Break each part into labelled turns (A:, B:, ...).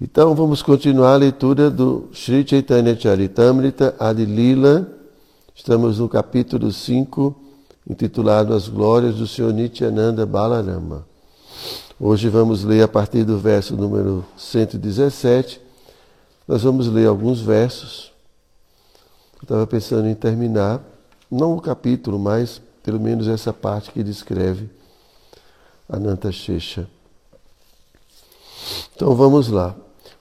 A: Então vamos continuar a leitura do Sri Chaitanya Charitamrita Adilila. Estamos no capítulo 5, intitulado As Glórias do Senhor Nityananda Balarama. Hoje vamos ler a partir do verso número 117. Nós vamos ler alguns versos. Eu estava pensando em terminar, não o capítulo, mas pelo menos essa parte que descreve Ananta Shesha. Então vamos lá.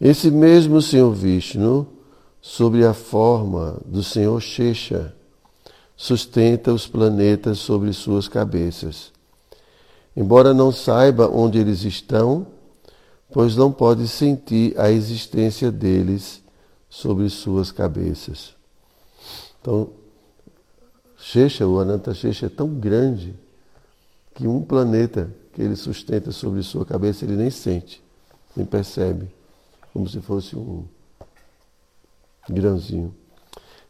A: Esse mesmo Senhor Vishnu, sobre a forma do Senhor Shesha, sustenta os planetas sobre suas cabeças. Embora não saiba onde eles estão, pois não pode sentir a existência deles sobre suas cabeças. Então, Shesha, o Ananta Shesha é tão grande que um planeta que ele sustenta sobre sua cabeça ele nem sente, nem percebe como se fosse um grãozinho.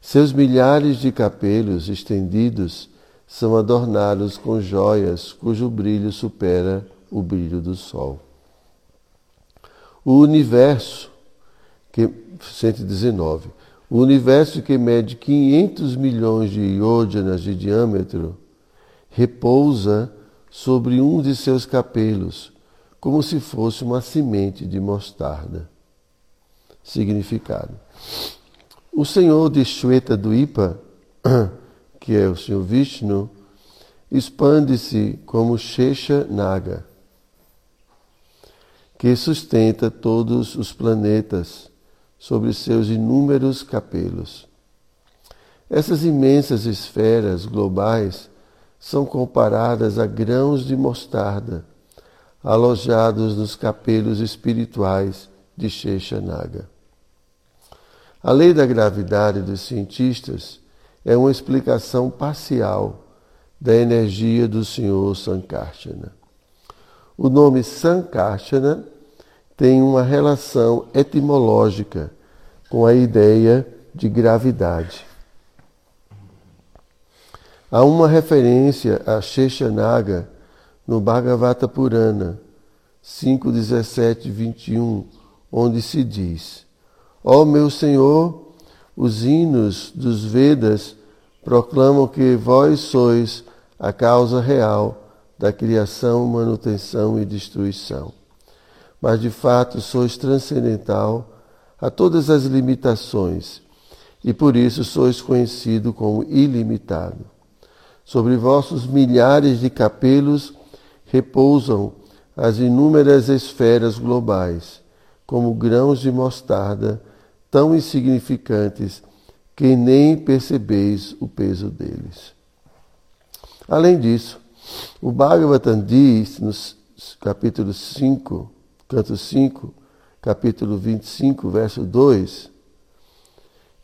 A: Seus milhares de capelos estendidos são adornados com joias cujo brilho supera o brilho do sol. O universo, que, 119, o universo que mede 500 milhões de iógenas de diâmetro repousa sobre um de seus capelos, como se fosse uma semente de mostarda significado. O Senhor de Shweta Duipa, que é o Senhor Vishnu, expande-se como Shesha Naga, que sustenta todos os planetas sobre seus inúmeros capelos. Essas imensas esferas globais são comparadas a grãos de mostarda alojados nos capelos espirituais de Sheshanaga. A lei da gravidade dos cientistas é uma explicação parcial da energia do Senhor Sankarsana. O nome Sankarsana tem uma relação etimológica com a ideia de gravidade. Há uma referência a Sheshanaga no Bhagavata Purana 5, 17 21, onde se diz Ó meu Senhor, os hinos dos Vedas proclamam que vós sois a causa real da criação, manutenção e destruição. Mas de fato sois transcendental a todas as limitações e por isso sois conhecido como ilimitado. Sobre vossos milhares de capelos repousam as inúmeras esferas globais, como grãos de mostarda tão insignificantes que nem percebeis o peso deles. Além disso, o Bhagavatam diz no capítulo 5, canto 5, capítulo 25, verso 2,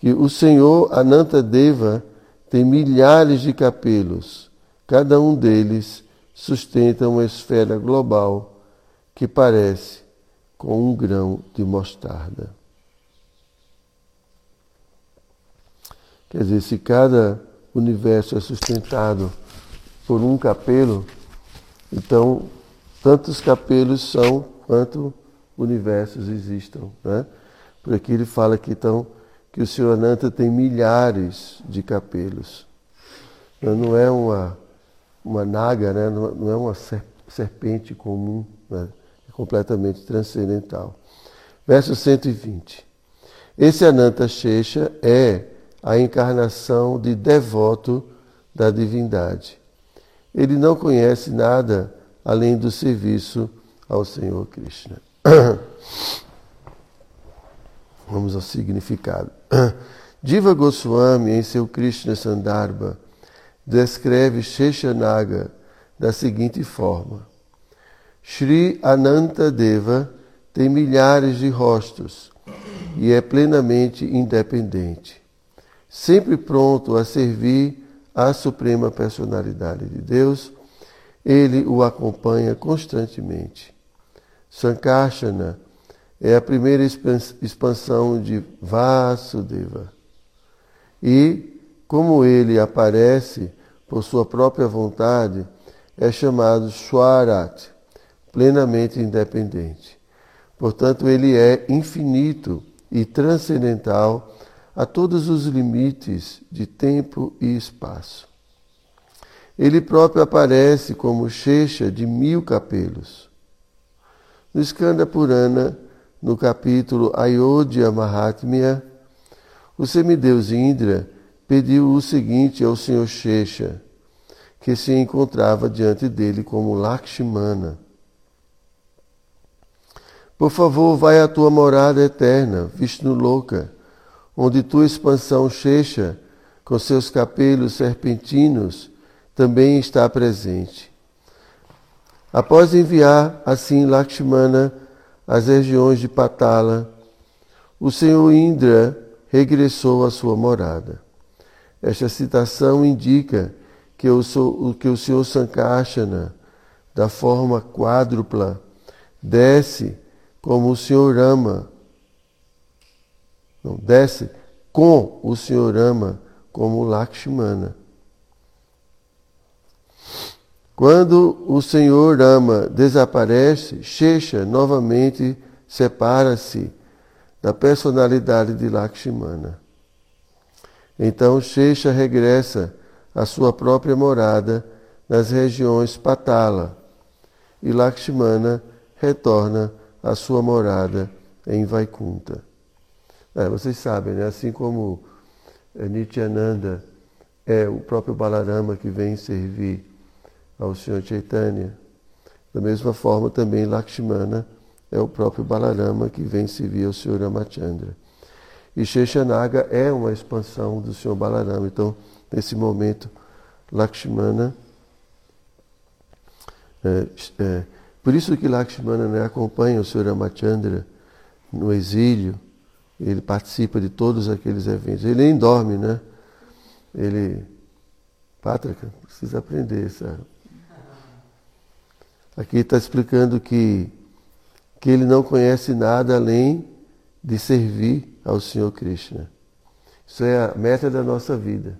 A: que o Senhor Anantadeva tem milhares de capelos, cada um deles sustenta uma esfera global que parece com um grão de mostarda. Quer dizer, se cada universo é sustentado por um capelo, então tantos capelos são quanto universos existam. Né? Por aqui ele fala que, então, que o Senhor Ananta tem milhares de capelos. Não é uma, uma naga, né? não é uma serpente comum, né? é completamente transcendental. Verso 120. Esse Ananta Shesha é a encarnação de devoto da divindade. Ele não conhece nada além do serviço ao Senhor Krishna. Vamos ao significado. Diva Goswami, em seu Krishna Sandarbha, descreve Sheshanaga da seguinte forma: Sri Ananta Deva tem milhares de rostos e é plenamente independente, sempre pronto a servir à Suprema Personalidade de Deus, ele o acompanha constantemente. Sankarsana é a primeira expansão de Vasudeva. E, como ele aparece por sua própria vontade, é chamado Swarat, plenamente independente. Portanto, ele é infinito e transcendental a todos os limites de tempo e espaço. Ele próprio aparece como Shesha de mil capelos. No Skanda Purana, no capítulo Ayodhya Mahatmya, o semideus Indra pediu o seguinte ao senhor Shesha, que se encontrava diante dele como Lakshmana. Por favor, vai à tua morada eterna, Vishnu Loka, onde tua expansão Shesha, com seus capelos serpentinos, também está presente. Após enviar assim Lakshmana às regiões de Patala, o senhor Indra regressou à sua morada. Esta citação indica que o, que o senhor Sankarsana, da forma quádrupla, desce como o senhor ama, não, desce com o senhor ama como Lakshmana. Quando o Senhor ama desaparece, Shesha novamente separa-se da personalidade de Lakshmana. Então Shesha regressa à sua própria morada nas regiões Patala e Lakshmana retorna à sua morada em Vaikunta. É, vocês sabem, né? assim como Nityananda é o próprio Balarama que vem servir ao Senhor Chaitanya. Da mesma forma, também Lakshmana é o próprio Balarama que vem servir ao Senhor Ramachandra. E Sheshanaga é uma expansão do Senhor Balarama. Então, nesse momento, Lakshmana. É, é, por isso que Lakshmana né, acompanha o Senhor Ramachandra no exílio, ele participa de todos aqueles eventos. Ele nem dorme, né? Ele. Pátrica, precisa aprender essa Aqui está explicando que, que ele não conhece nada além de servir ao Senhor Krishna. Isso é a meta da nossa vida.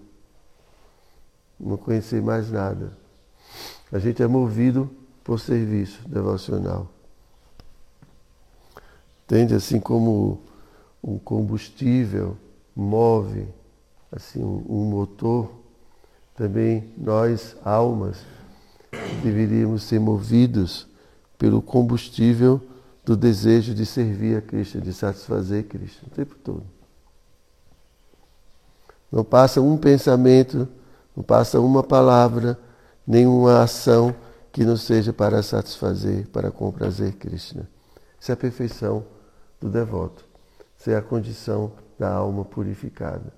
A: Não conhecer mais nada. A gente é movido por serviço devocional. Entende? Assim como um combustível move assim um, motor, também nós, almas, deveríamos ser movidos pelo combustível do desejo de servir a Cristo, de satisfazer Cristo o tempo todo. Não passa um pensamento, não passa uma palavra, nenhuma ação que não seja para satisfazer, para comprazer Krishna. Isso é a perfeição do devoto. É a condição da alma purificada.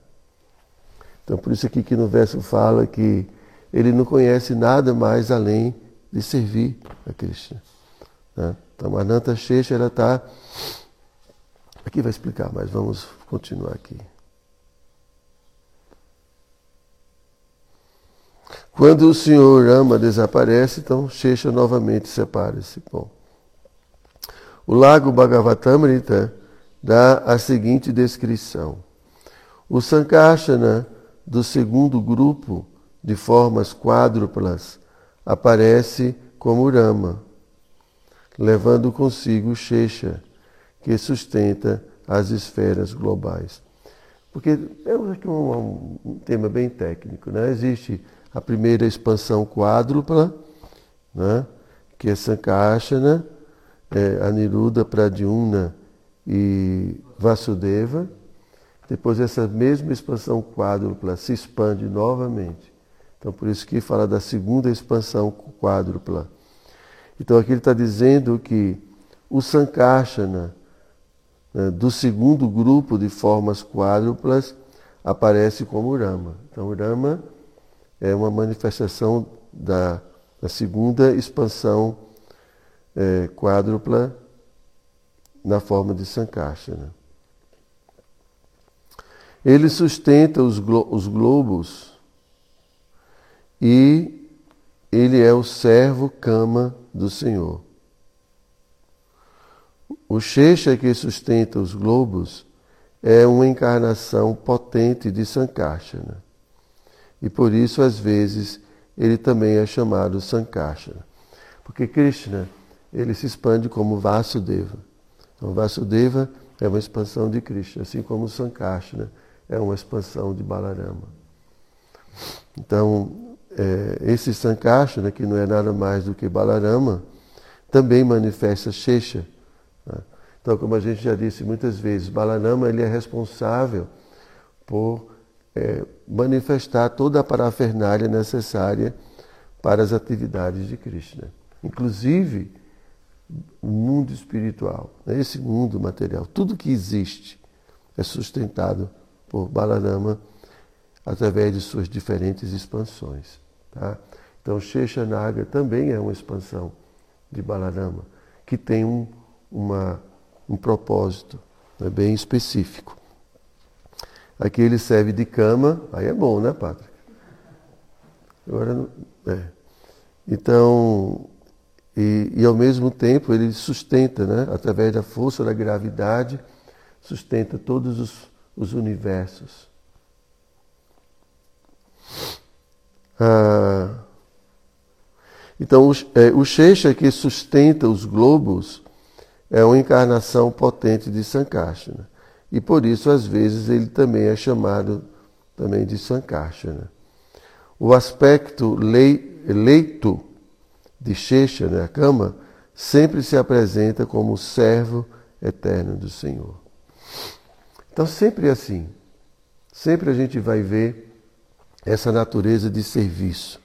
A: Então, por isso aqui que no verso fala que ele não conhece nada mais além de servir a Krishna. Né? Então, Ananta Shesha, ela está. Aqui vai explicar, mas vamos continuar aqui. Quando o Senhor ama desaparece, então Shesha novamente separa-se. Bom, o lago Bhagavatamrita dá a seguinte descrição. O Sankarsana do segundo grupo de formas quádruplas, aparece como Rama, levando consigo Shesha, que sustenta as esferas globais. Porque é um, um tema bem técnico. Né? Existe a primeira expansão quádrupla, né? que é Sankarsana, é, Aniruddha, Pradyumna e Vasudeva. Depois essa mesma expansão quádrupla se expande novamente então, por isso que fala da segunda expansão quádrupla. Então, aqui ele está dizendo que o Sankarsana, né, do segundo grupo de formas quádruplas, aparece como Rama. Então, Rama é uma manifestação da, da segunda expansão é, quádrupla na forma de Sankasha. Né? Ele sustenta os, glo os globos e ele é o servo cama do Senhor. O Shesha que sustenta os globos é uma encarnação potente de Sankarsana. E por isso, às vezes, ele também é chamado Sankarsana. Porque Krishna, ele se expande como Vasudeva. Então, Vasudeva é uma expansão de Krishna, assim como Sankarsana é uma expansão de Balarama. Então, é, esse Sankarsana, que não é nada mais do que Balarama, também manifesta Shesha, então, como a gente já disse muitas vezes, Balanama ele é responsável por é, manifestar toda a parafernália necessária para as atividades de Krishna. Inclusive o mundo espiritual, esse mundo material, tudo que existe é sustentado por Balanama através de suas diferentes expansões. Tá? Então, Sheshanaga também é uma expansão de Balanama, que tem um, uma um propósito né, bem específico. Aqui ele serve de cama, aí é bom, né, Patrick? Agora, é. Então, e, e, ao mesmo tempo ele sustenta, né, através da força da gravidade, sustenta todos os, os universos. Ah, então, o, é, o Shesha que sustenta os globos é uma encarnação potente de Sankarsana. E por isso, às vezes, ele também é chamado também de Sankarsana. O aspecto leito de Shesha, né, a cama, sempre se apresenta como servo eterno do Senhor. Então, sempre é assim. Sempre a gente vai ver essa natureza de serviço.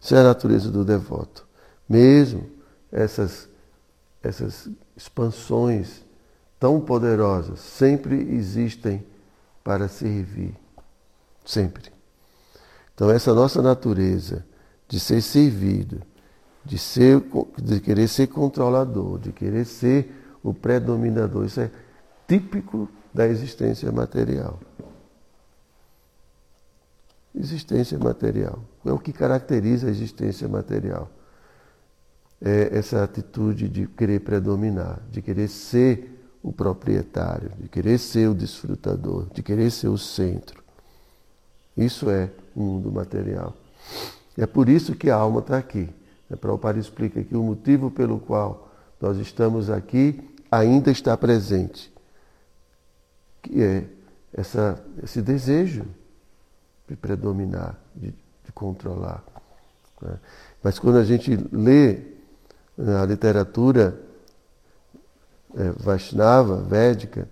A: Isso é a natureza do devoto. Mesmo essas essas expansões tão poderosas sempre existem para servir. Sempre. Então, essa nossa natureza de ser servido, de, ser, de querer ser controlador, de querer ser o predominador, isso é típico da existência material. Existência material. É o que caracteriza a existência material é essa atitude de querer predominar, de querer ser o proprietário, de querer ser o desfrutador, de querer ser o centro. Isso é o mundo material. É por isso que a alma está aqui. É, Prabhupada explica que o motivo pelo qual nós estamos aqui ainda está presente, que é essa, esse desejo de predominar, de, de controlar. Né? Mas quando a gente lê na literatura é, Vaishnava, védica,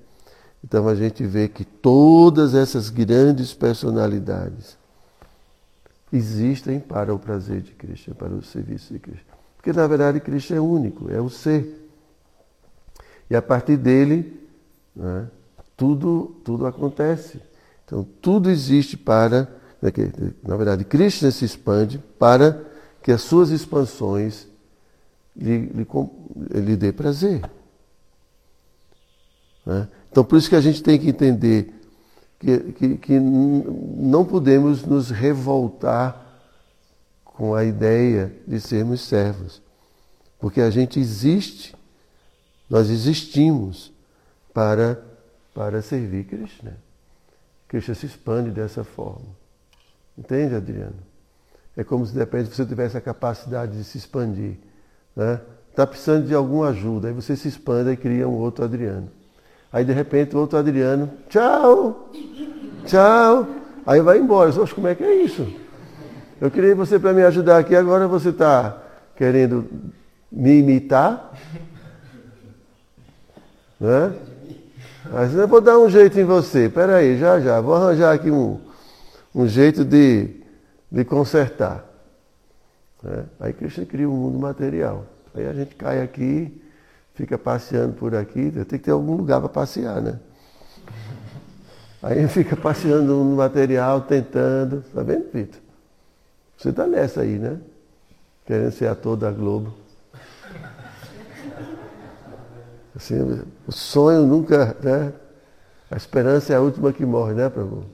A: então a gente vê que todas essas grandes personalidades existem para o prazer de Krishna, para o serviço de Krishna. Porque na verdade Krishna é único, é o ser. E a partir dele, né, tudo, tudo acontece. Então tudo existe para. Né, na verdade, Krishna se expande para que as suas expansões lhe, lhe, lhe dê prazer. Né? Então, por isso que a gente tem que entender que, que, que não podemos nos revoltar com a ideia de sermos servos. Porque a gente existe, nós existimos para, para servir Krishna. Krishna se expande dessa forma. Entende, Adriano? É como se de repente você tivesse a capacidade de se expandir né? Está precisando de alguma ajuda. Aí você se expande e cria um outro Adriano. Aí de repente o outro Adriano, tchau, tchau. Aí vai embora. Oxe, como é que é isso? Eu queria você para me ajudar aqui, agora você está querendo me imitar? Né? Mas eu vou dar um jeito em você. Espera aí, já já. Vou arranjar aqui um, um jeito de, de consertar. Né? Aí Cristo cria um mundo material. Aí a gente cai aqui, fica passeando por aqui, tem que ter algum lugar para passear, né? Aí fica passeando no material, tentando. Tá vendo, Vitor? Você tá nessa aí, né? Querendo ser ator da Globo. Assim, o sonho nunca, né? A esperança é a última que morre, né, Prabhu?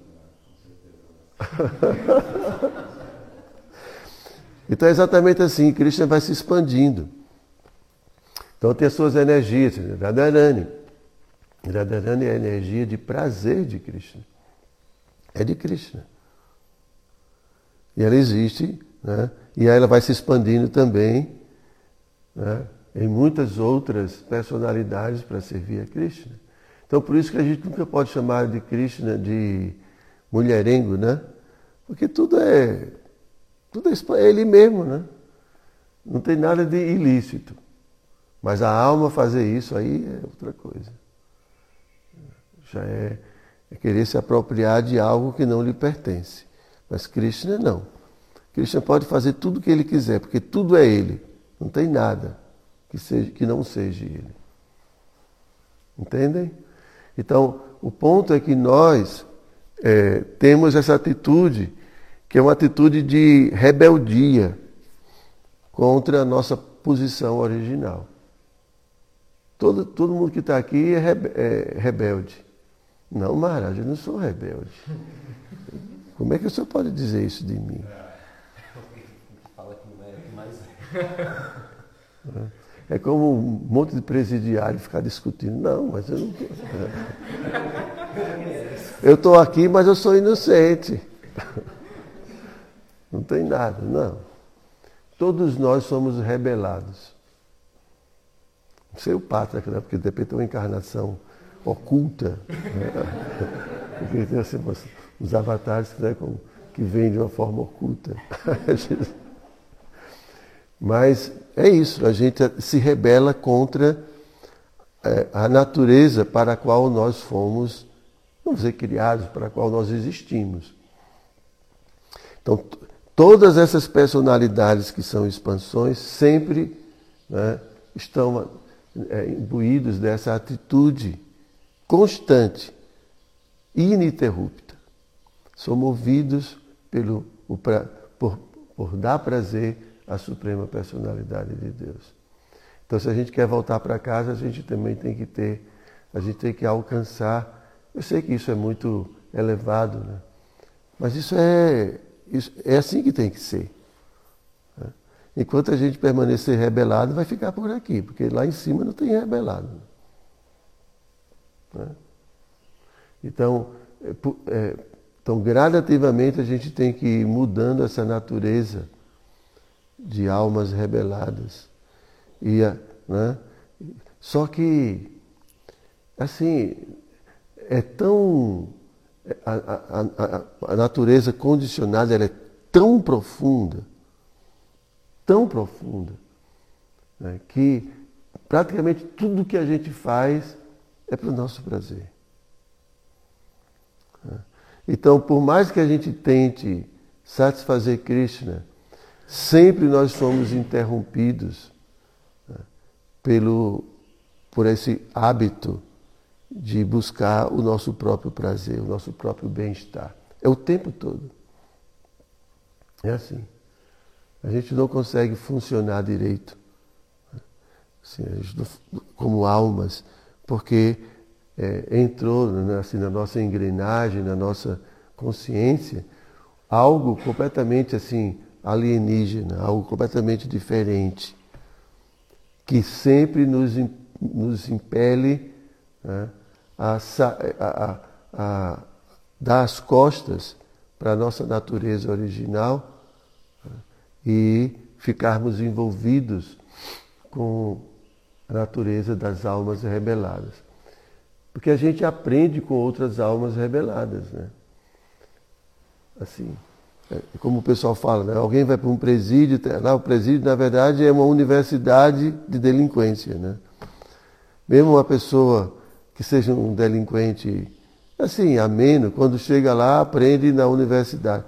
A: então é exatamente assim, Krishna vai se expandindo. Então tem as suas energias, Radharani. Radharani é a energia de prazer de Krishna. É de Krishna. E ela existe, né? e aí ela vai se expandindo também né? em muitas outras personalidades para servir a Krishna. Então por isso que a gente nunca pode chamar de Krishna de mulherengo, né? Porque tudo é tudo é ele mesmo, né? Não tem nada de ilícito. Mas a alma fazer isso aí é outra coisa. Já é, é querer se apropriar de algo que não lhe pertence. Mas Krishna não. Krishna pode fazer tudo o que ele quiser, porque tudo é ele. Não tem nada que, seja, que não seja ele. Entendem? Então, o ponto é que nós é, temos essa atitude, que é uma atitude de rebeldia contra a nossa posição original. Todo, todo mundo que está aqui é, rebe, é, rebelde. Não, Maharaj, eu não sou rebelde. Como é que o senhor pode dizer isso de mim? Fala que não é, mas. É como um monte de presidiário ficar discutindo. Não, mas eu não. Eu estou aqui, mas eu sou inocente. Não tem nada, não. Todos nós somos rebelados. Não sei o pátria, né? porque de repente é uma encarnação oculta. Né? Porque tem assim, os avatares né, que vêm de uma forma oculta. Mas é isso, a gente se rebela contra é, a natureza para a qual nós fomos, vamos dizer, criados, para a qual nós existimos. Então, todas essas personalidades que são expansões sempre né, estão é, imbuídos dessa atitude constante, ininterrupta. São movidos pelo, por, por dar prazer a suprema personalidade de Deus. Então, se a gente quer voltar para casa, a gente também tem que ter, a gente tem que alcançar. Eu sei que isso é muito elevado, né? mas isso é, isso, é assim que tem que ser. Enquanto a gente permanecer rebelado, vai ficar por aqui, porque lá em cima não tem rebelado. Né? Então, é, é, então, gradativamente a gente tem que ir mudando essa natureza de almas rebeladas. E, né? Só que, assim, é tão. A, a, a, a natureza condicionada ela é tão profunda, tão profunda, né? que praticamente tudo que a gente faz é para o nosso prazer. Né? Então, por mais que a gente tente satisfazer Krishna, sempre nós somos interrompidos né, pelo, por esse hábito de buscar o nosso próprio prazer, o nosso próprio bem-estar. É o tempo todo. É assim. A gente não consegue funcionar direito assim, como almas, porque é, entrou né, assim, na nossa engrenagem, na nossa consciência, algo completamente assim alienígena, algo completamente diferente, que sempre nos, nos impele né, a, a, a, dar as costas para a nossa natureza original e ficarmos envolvidos com a natureza das almas rebeladas. Porque a gente aprende com outras almas rebeladas, né? Assim. É, como o pessoal fala, né? alguém vai para um presídio, lá o presídio na verdade é uma universidade de delinquência. Né? Mesmo uma pessoa que seja um delinquente assim, ameno, quando chega lá aprende na universidade.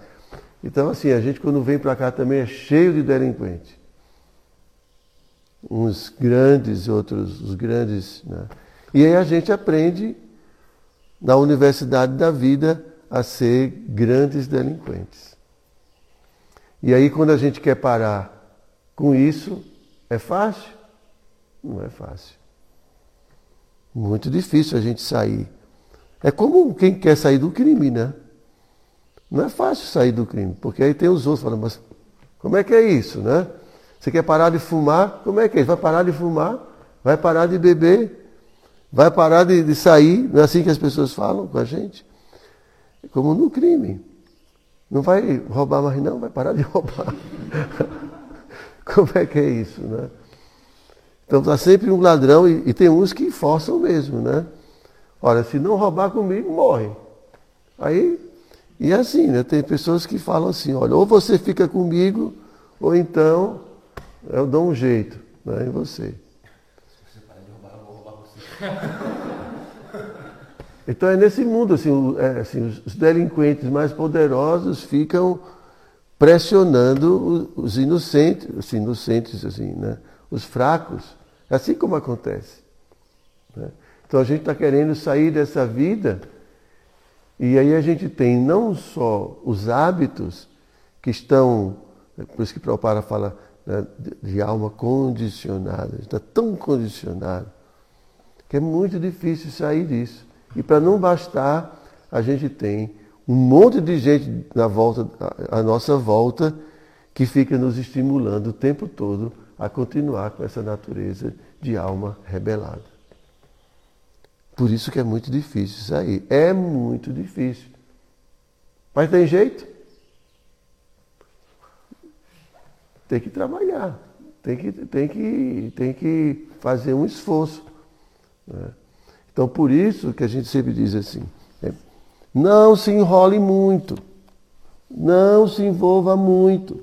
A: Então assim, a gente quando vem para cá também é cheio de delinquentes. Uns grandes, outros os grandes. Né? E aí a gente aprende na universidade da vida a ser grandes delinquentes. E aí, quando a gente quer parar com isso, é fácil? Não é fácil. Muito difícil a gente sair. É como quem quer sair do crime, né? Não é fácil sair do crime, porque aí tem os outros falando, mas como é que é isso, né? Você quer parar de fumar? Como é que é? Vai parar de fumar? Vai parar de beber? Vai parar de, de sair? Não é assim que as pessoas falam com a gente? É como no crime. Não vai roubar mais não, vai parar de roubar. como é que é isso, né? Então está sempre um ladrão e, e, tem uns que forçam mesmo, né? Olha, se não roubar comigo, morre. Aí, e assim, né? Tem pessoas que falam assim, olha, ou você fica comigo, ou então eu dou um jeito né, em você. Se você você. Então é nesse mundo, assim, é, assim, os delinquentes mais poderosos ficam pressionando os inocentes, os inocentes, assim, né? os fracos. É assim como acontece. Né? Então a gente está querendo sair dessa vida e aí a gente tem não só os hábitos que estão, por isso que Prabhupada fala né, de alma condicionada, está tão condicionado que é muito difícil sair disso. E para não bastar, a gente tem um monte de gente na volta, à nossa volta que fica nos estimulando o tempo todo a continuar com essa natureza de alma rebelada. Por isso que é muito difícil sair. É muito difícil. Mas tem jeito? Tem que trabalhar. Tem que, tem que, tem que fazer um esforço. Né? Então, por isso que a gente sempre diz assim: é, não se enrole muito. Não se envolva muito.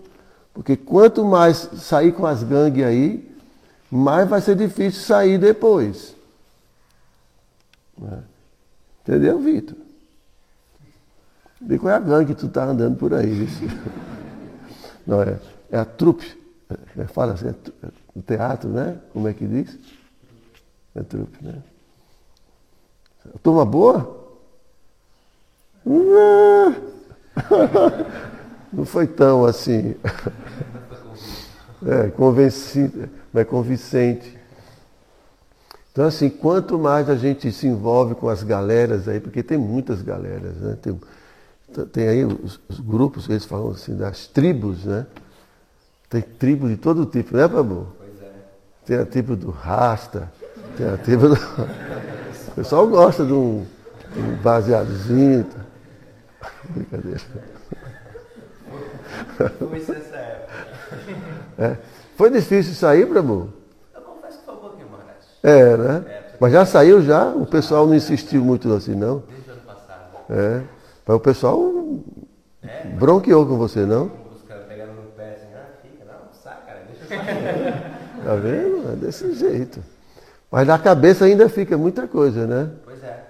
A: Porque quanto mais sair com as gangues aí, mais vai ser difícil sair depois. Entendeu, Vitor? Vê qual é a gangue que tu tá andando por aí. Não, é, é a trupe. É, fala assim, é, é teatro, né? Como é que diz? É trupe, né? Turma boa? Não. Não foi tão assim. É, convencido, mas convincente. Então, assim, quanto mais a gente se envolve com as galeras aí, porque tem muitas galeras, né? Tem, tem aí os, os grupos, eles falam assim, das tribos, né? Tem tribos de todo tipo, né, Pabu? Pois é. Tem a tribo do Rasta, tem a tribo do. O pessoal gosta de um, de um baseadozinho. Tá? Brincadeira. É. Foi difícil sair, Prabhu? Eu confesso que foi um pouquinho mais. É, né? Mas já saiu já? O pessoal não insistiu muito assim, não? Desde o ano passado. É. Mas o pessoal bronqueou com você, não? Os caras pegando no pé assim, ah, fica, não, sai, cara, deixa eu. Tá vendo? É desse jeito. Mas na cabeça ainda fica muita coisa, né? Pois é.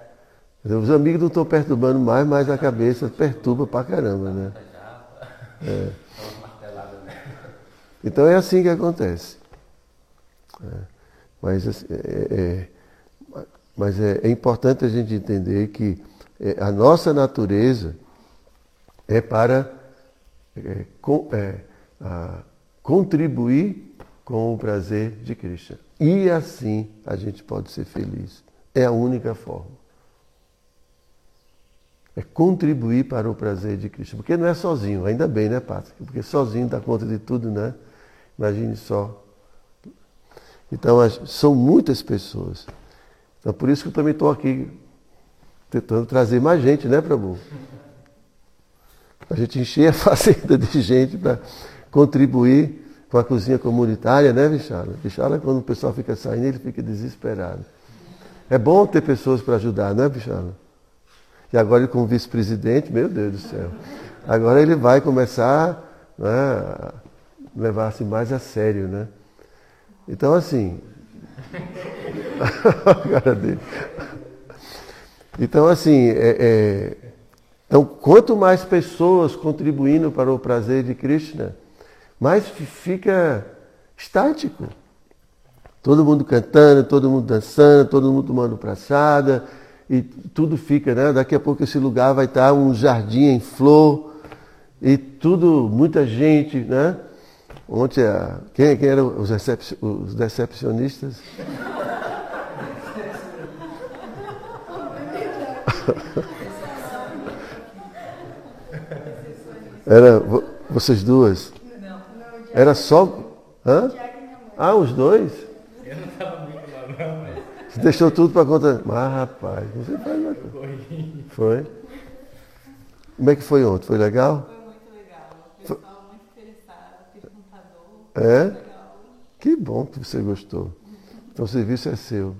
A: Os amigos não estão perturbando mais, mas a cabeça perturba pra caramba, né? É. Então é assim que acontece. É. Mas, assim, é, é, mas é, é, importante a gente entender que é, a nossa natureza é para é, com, a, contribuir com o prazer de Cristo. E assim a gente pode ser feliz. É a única forma é contribuir para o prazer de Cristo. Porque não é sozinho, ainda bem, né, Pátria? Porque sozinho dá conta de tudo, né? Imagine só. Então, são muitas pessoas. Então, por isso que eu também estou aqui tentando trazer mais gente, né, Prabhu? A gente encher a fazenda de gente para contribuir com a cozinha comunitária, né, Vichala? Vichala, quando o pessoal fica saindo, ele fica desesperado. É bom ter pessoas para ajudar, não é, Vichala? E agora ele como vice-presidente, meu Deus do céu. Agora ele vai começar né, a levar-se mais a sério, né? Então assim. cara dele. Então assim, é, é, então quanto mais pessoas contribuindo para o prazer de Krishna, mais fica estático. Todo mundo cantando, todo mundo dançando, todo mundo tomando praçada, e tudo fica, né? Daqui a pouco esse lugar vai estar um jardim em flor e tudo, muita gente, né? Ontem, quem, quem eram os, recep, os decepcionistas? Era vocês duas? Era só. Hã? Ah, os dois? Eu não estava muito lá, não, mas. Você deixou tudo para conta. Mas, rapaz, você faz uma coisa. Foi. Como é que foi ontem? Foi legal.
B: O pessoal muito interessado, perguntador.
A: É? Que bom que você gostou. Então o serviço é seu.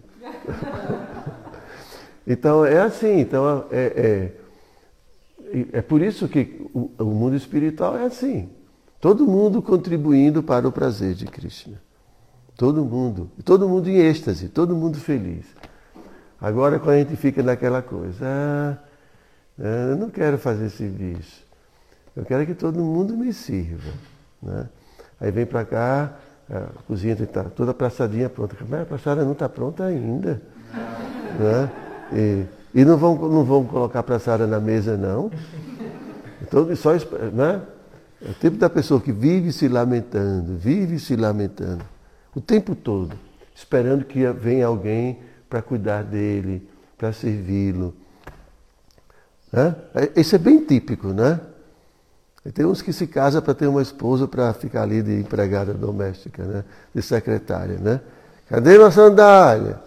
A: então é assim, então é, é é por isso que o, o mundo espiritual é assim. Todo mundo contribuindo para o prazer de Krishna. Todo mundo. Todo mundo em êxtase, todo mundo feliz. Agora quando a gente fica naquela coisa, ah, ah eu não quero fazer serviço. Eu quero que todo mundo me sirva. Né? Aí vem para cá, a cozinha está toda praçadinha pronta. Mas a praçada não está pronta ainda. Né? E, e não vão, não vão colocar praçada na mesa, não. Então, só, né? É o tempo da pessoa que vive se lamentando, vive se lamentando, o tempo todo, esperando que venha alguém para cuidar dele, para servi-lo. Né? Isso é bem típico, né? Tem uns que se casam para ter uma esposa para ficar ali de empregada doméstica, né? de secretária. Né? Cadê uma sandália?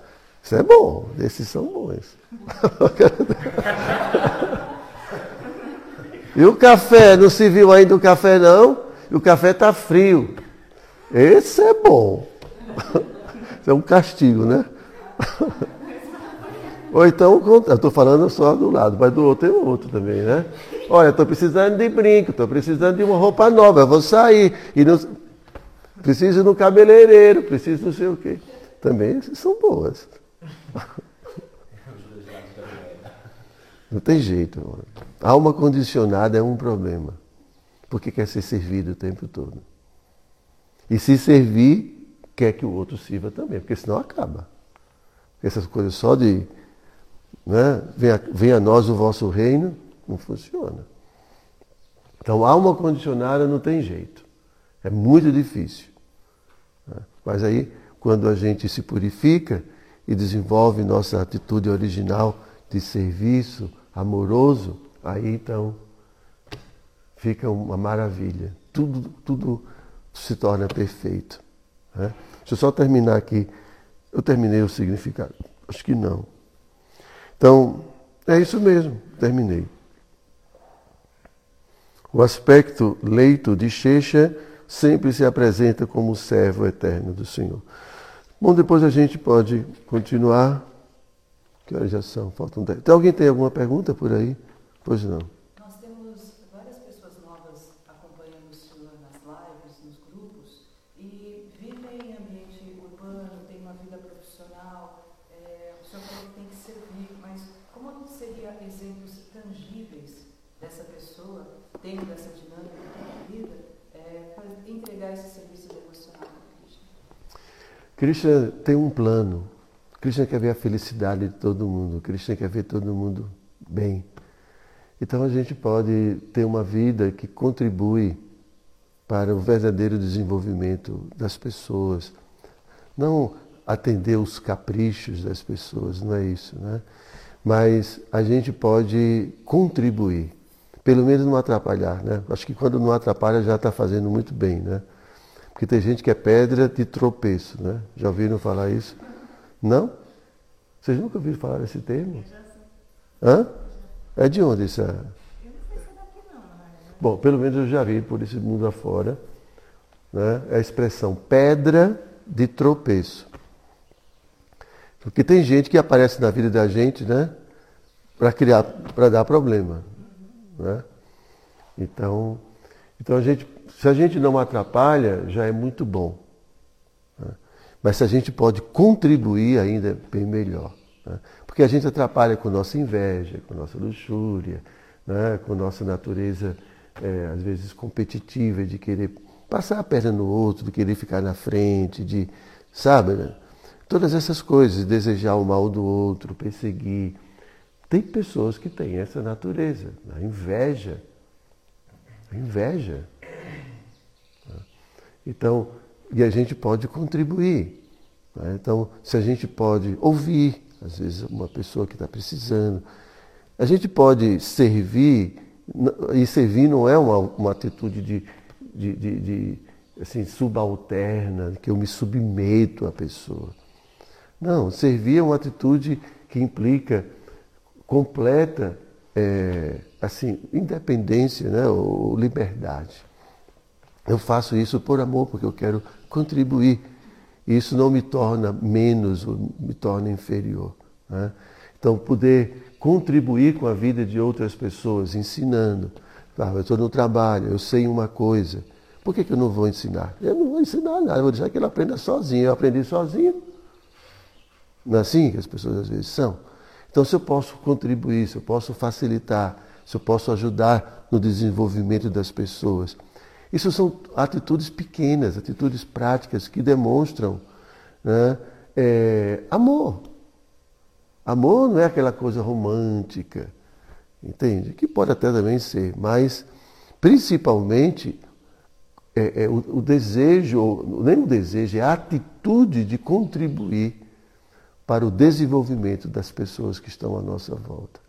A: Isso é bom, esses são bons. e o café, não se viu ainda o café não? E o café está frio. Esse é bom. Isso é um castigo, né? Ou então, eu estou falando só do lado, mas do outro tem outro também, né? Olha, estou precisando de brinco, estou precisando de uma roupa nova, eu vou sair. E não... Preciso no cabeleireiro, preciso não sei o quê. Também são boas. Não tem jeito. Alma condicionada é um problema. Porque quer ser servido o tempo todo. E se servir, quer que o outro sirva também, porque senão acaba. Essas coisas só de né, venha, venha a nós o vosso reino, não funciona. Então, alma condicionada não tem jeito. É muito difícil. Né? Mas aí, quando a gente se purifica e desenvolve nossa atitude original de serviço, amoroso, aí então fica uma maravilha. Tudo, tudo se torna perfeito. Né? Deixa eu só terminar aqui. Eu terminei o significado? Acho que não. Então, é isso mesmo, terminei. O aspecto leito de Checha sempre se apresenta como servo eterno do Senhor. Bom, depois a gente pode continuar. Que horas já são? Faltam 10. Tem alguém tem alguma pergunta por aí? Pois não.
B: Nós temos várias pessoas novas acompanhando o senhor nas lives, nos grupos, e vivem em ambiente urbano, têm uma vida profissional. É, o senhor falou que tem que servir, mas como seria exemplos tangíveis dessa pessoa, dentro dessa dinâmica de vida, é, para entregar esse serviço devocional a Krishna?
A: Krishna tem um plano Krishna quer ver a felicidade de todo mundo, Krishna quer ver todo mundo bem. Então a gente pode ter uma vida que contribui para o verdadeiro desenvolvimento das pessoas. Não atender os caprichos das pessoas, não é isso, né? Mas a gente pode contribuir, pelo menos não atrapalhar, né? Acho que quando não atrapalha já está fazendo muito bem, né? Porque tem gente que é pedra de tropeço, né? Já ouviram falar isso? Não? Vocês nunca ouviram falar desse termo? Hã? É de onde isso é? Bom, pelo menos eu já vi por esse mundo afora. Né? É a expressão pedra de tropeço. Porque tem gente que aparece na vida da gente, né? Para criar, para dar problema. Né? Então, então a gente, se a gente não atrapalha, já é muito bom. Mas se a gente pode contribuir ainda, é bem melhor. Né? Porque a gente atrapalha com nossa inveja, com nossa luxúria, né? com nossa natureza, é, às vezes, competitiva, de querer passar a perna no outro, de querer ficar na frente, de. Sabe? Né? Todas essas coisas, desejar o mal do outro, perseguir. Tem pessoas que têm essa natureza, a inveja. A inveja. Então, e a gente pode contribuir. Né? Então, se a gente pode ouvir, às vezes, uma pessoa que está precisando, a gente pode servir, e servir não é uma, uma atitude de, de, de, de assim, subalterna, que eu me submeto à pessoa. Não, servir é uma atitude que implica completa é, assim, independência né, ou liberdade. Eu faço isso por amor, porque eu quero contribuir. Isso não me torna menos me torna inferior. Né? Então, poder contribuir com a vida de outras pessoas, ensinando. Ah, eu estou no trabalho, eu sei uma coisa. Por que, que eu não vou ensinar? Eu não vou ensinar nada, eu vou deixar que ele aprenda sozinho. Eu aprendi sozinho. Não é assim que as pessoas às vezes são? Então, se eu posso contribuir, se eu posso facilitar, se eu posso ajudar no desenvolvimento das pessoas, isso são atitudes pequenas, atitudes práticas que demonstram né, é, amor. Amor não é aquela coisa romântica, entende? Que pode até também ser, mas principalmente é, é, o, o desejo, nem o desejo, é a atitude de contribuir para o desenvolvimento das pessoas que estão à nossa volta.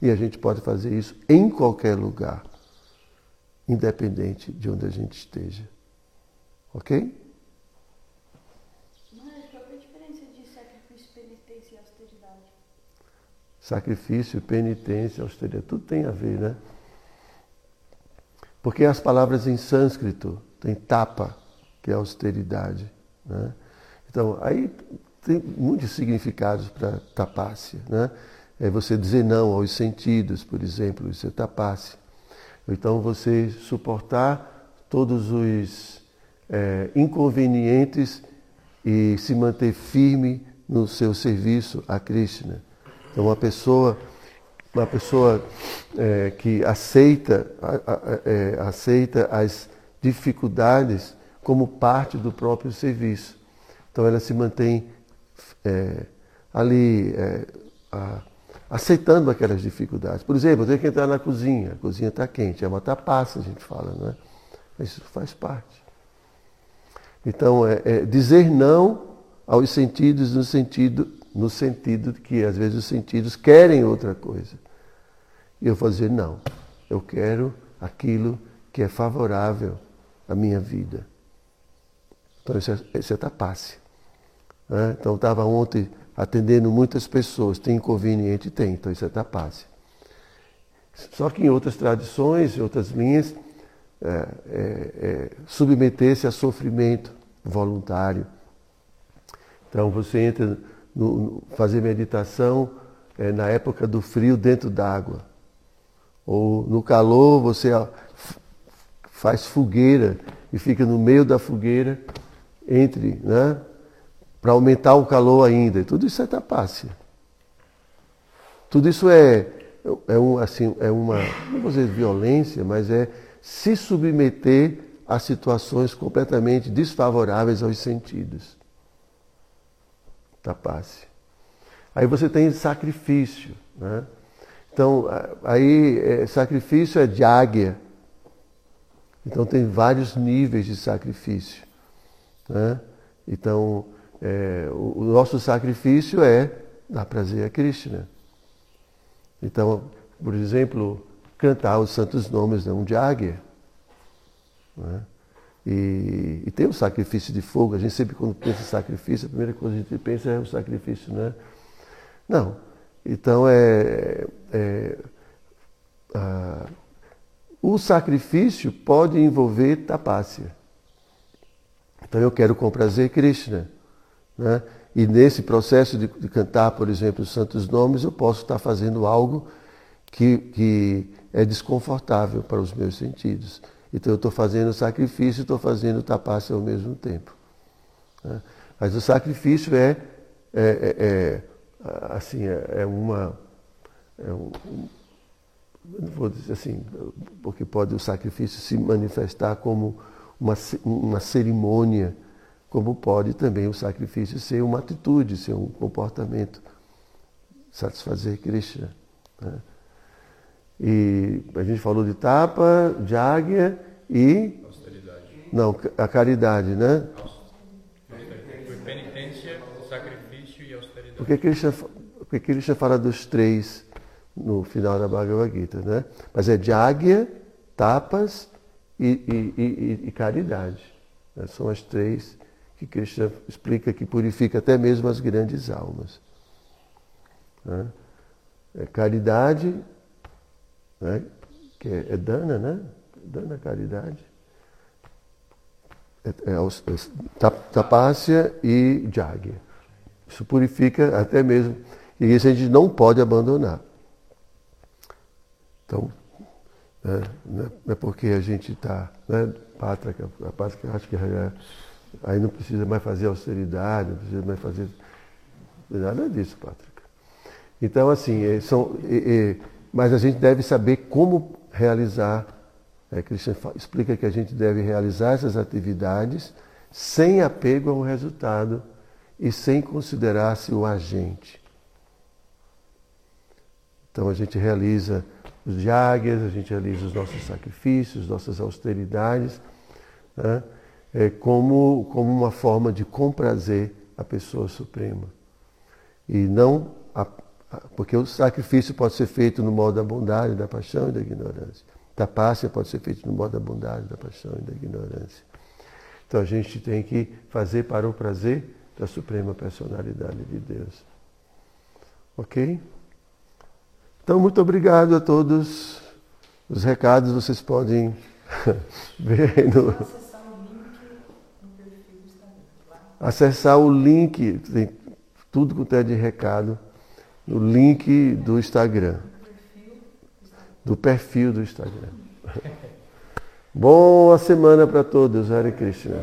A: E a gente pode fazer isso em qualquer lugar independente de onde a gente esteja. Ok?
C: Mas qual é a diferença de sacrifício, penitência e austeridade?
A: Sacrifício, penitência, austeridade, tudo tem a ver, né? Porque as palavras em sânscrito tem tapa, que é austeridade. Né? Então, aí tem muitos significados para tapácia. Né? É você dizer não aos sentidos, por exemplo, isso é tapácia. Então você suportar todos os é, inconvenientes e se manter firme no seu serviço a Krishna. Então uma pessoa, uma pessoa é, que aceita, é, aceita as dificuldades como parte do próprio serviço. Então ela se mantém é, ali é, a, aceitando aquelas dificuldades. Por exemplo, eu tenho que entrar na cozinha, a cozinha está quente, é uma tapaça, a gente fala, não é? Isso faz parte. Então, é, é, dizer não aos sentidos no sentido, no sentido que às vezes os sentidos querem outra coisa. E eu vou dizer não, eu quero aquilo que é favorável à minha vida. Então, isso é, isso é. Né? Então, estava ontem atendendo muitas pessoas. Tem inconveniente? Tem, então isso é tapácia. Só que em outras tradições, em outras linhas, é, é, é, submeter-se a sofrimento voluntário. Então você entra no, no fazer meditação é, na época do frio dentro d'água. Ou no calor você faz fogueira e fica no meio da fogueira entre, né? Para aumentar o calor ainda. Tudo isso é tapácia. Tudo isso é, é, um, assim, é uma, não vou dizer violência, mas é se submeter a situações completamente desfavoráveis aos sentidos. Tapácia. Aí você tem sacrifício. Né? Então, aí é, sacrifício é de águia. Então tem vários níveis de sacrifício. Né? Então, é, o, o, nosso sacrifício é dar prazer a Krishna. Então, por exemplo, cantar os santos nomes de águia. Né? E, e, tem o sacrifício de fogo. A gente sempre, quando pensa em sacrifício, a primeira coisa que a gente pensa é o sacrifício, né? Não. Então, é, é o sacrifício pode envolver tapácia. Então, eu quero comprazer Krishna. Né? E nesse processo de, de, cantar, por exemplo, os santos nomes, eu posso estar fazendo algo que, que é desconfortável para os meus sentidos. Então eu estou fazendo sacrifício e estou fazendo tapaça ao mesmo tempo. Né? Mas o sacrifício é, é, é, é assim, é, é uma. É um, não vou dizer assim, porque pode o sacrifício se manifestar como uma, uma cerimônia como pode também o sacrifício ser uma atitude, ser um comportamento, satisfazer Krishna. Né? E a gente falou de tapa, de águia e.
D: Austeridade.
A: Não, a caridade, né?
D: Foi penitência, sacrifício e austeridade.
A: Por que Krishna, por que Krishna fala dos três no final da Bhagavad Gita, né? Mas é de águia, tapas e, e, e, e caridade. né? São as três que Krishna explica que purifica até mesmo as grandes almas. né? É caridade, né? que é, é dana, né? Dana, caridade. É, é, é, tap- tapácia e jáguia. Isso purifica até mesmo. E isso a gente não pode abandonar. Então, né, não é- é porque a gente está, né, pátrica, a pátrica acho que é- aí não precisa mais fazer austeridade, não precisa mais fazer nada disso, pátrica. Então, assim, eh, são, eh, eh, mas a gente deve saber como realizar. É, Christian explica que a gente deve realizar essas atividades sem apego ao resultado e sem considerar-se o agente. Então a gente realiza os jagues, a gente realiza os nossos sacrifícios, nossas austeridades, né? É, como, como uma forma de comprazer a pessoa suprema. E não a- a- porque o sacrifício pode ser feito no modo da bondade, da paixão e da ignorância. Tapácia pode ser feito no modo da bondade, da paixão e da ignorância. Então a gente tem que fazer para o prazer da suprema personalidade de Deus. Ok? Então, muito obrigado a todos. Os recados vocês podem ver no,
B: Acessar o link no perfil do Instagram. Lá.
A: Acessar o link, tem tudo quanto é de recado, no link do Instagram, do perfil do Instagram. Boa semana para todos, Hare Krishna.